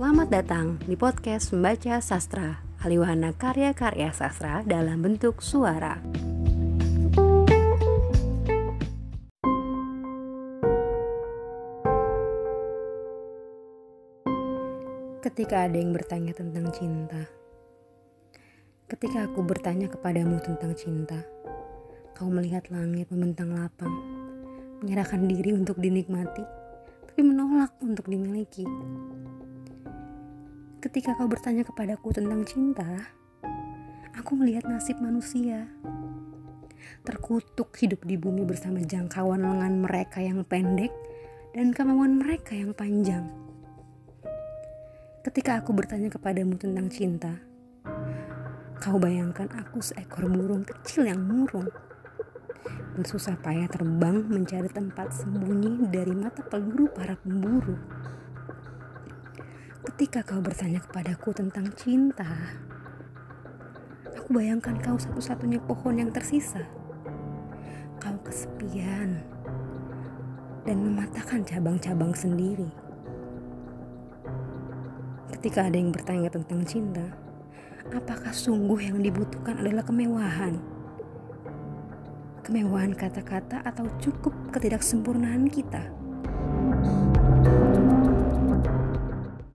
Selamat datang di podcast Membaca Sastra, Aliwana karya-karya sastra dalam bentuk suara. Ketika ada yang bertanya tentang cinta, ketika aku bertanya kepadamu tentang cinta, kau melihat langit membentang lapang, menyerahkan diri untuk dinikmati, tapi menolak untuk dimiliki. Ketika kau bertanya kepadaku tentang cinta, aku melihat nasib manusia. Terkutuk hidup di bumi bersama jangkauan lengan mereka yang pendek dan kemauan mereka yang panjang. Ketika aku bertanya kepadamu tentang cinta, kau bayangkan aku seekor burung kecil yang murung. Bersusah payah terbang mencari tempat sembunyi dari mata peluru para pemburu. Ketika kau bertanya kepadaku tentang cinta, aku bayangkan kau satu-satunya pohon yang tersisa. Kau kesepian dan mematahkan cabang-cabang sendiri. Ketika ada yang bertanya tentang cinta, apakah sungguh yang dibutuhkan adalah kemewahan? Kemewahan kata-kata atau cukup ketidaksempurnaan kita?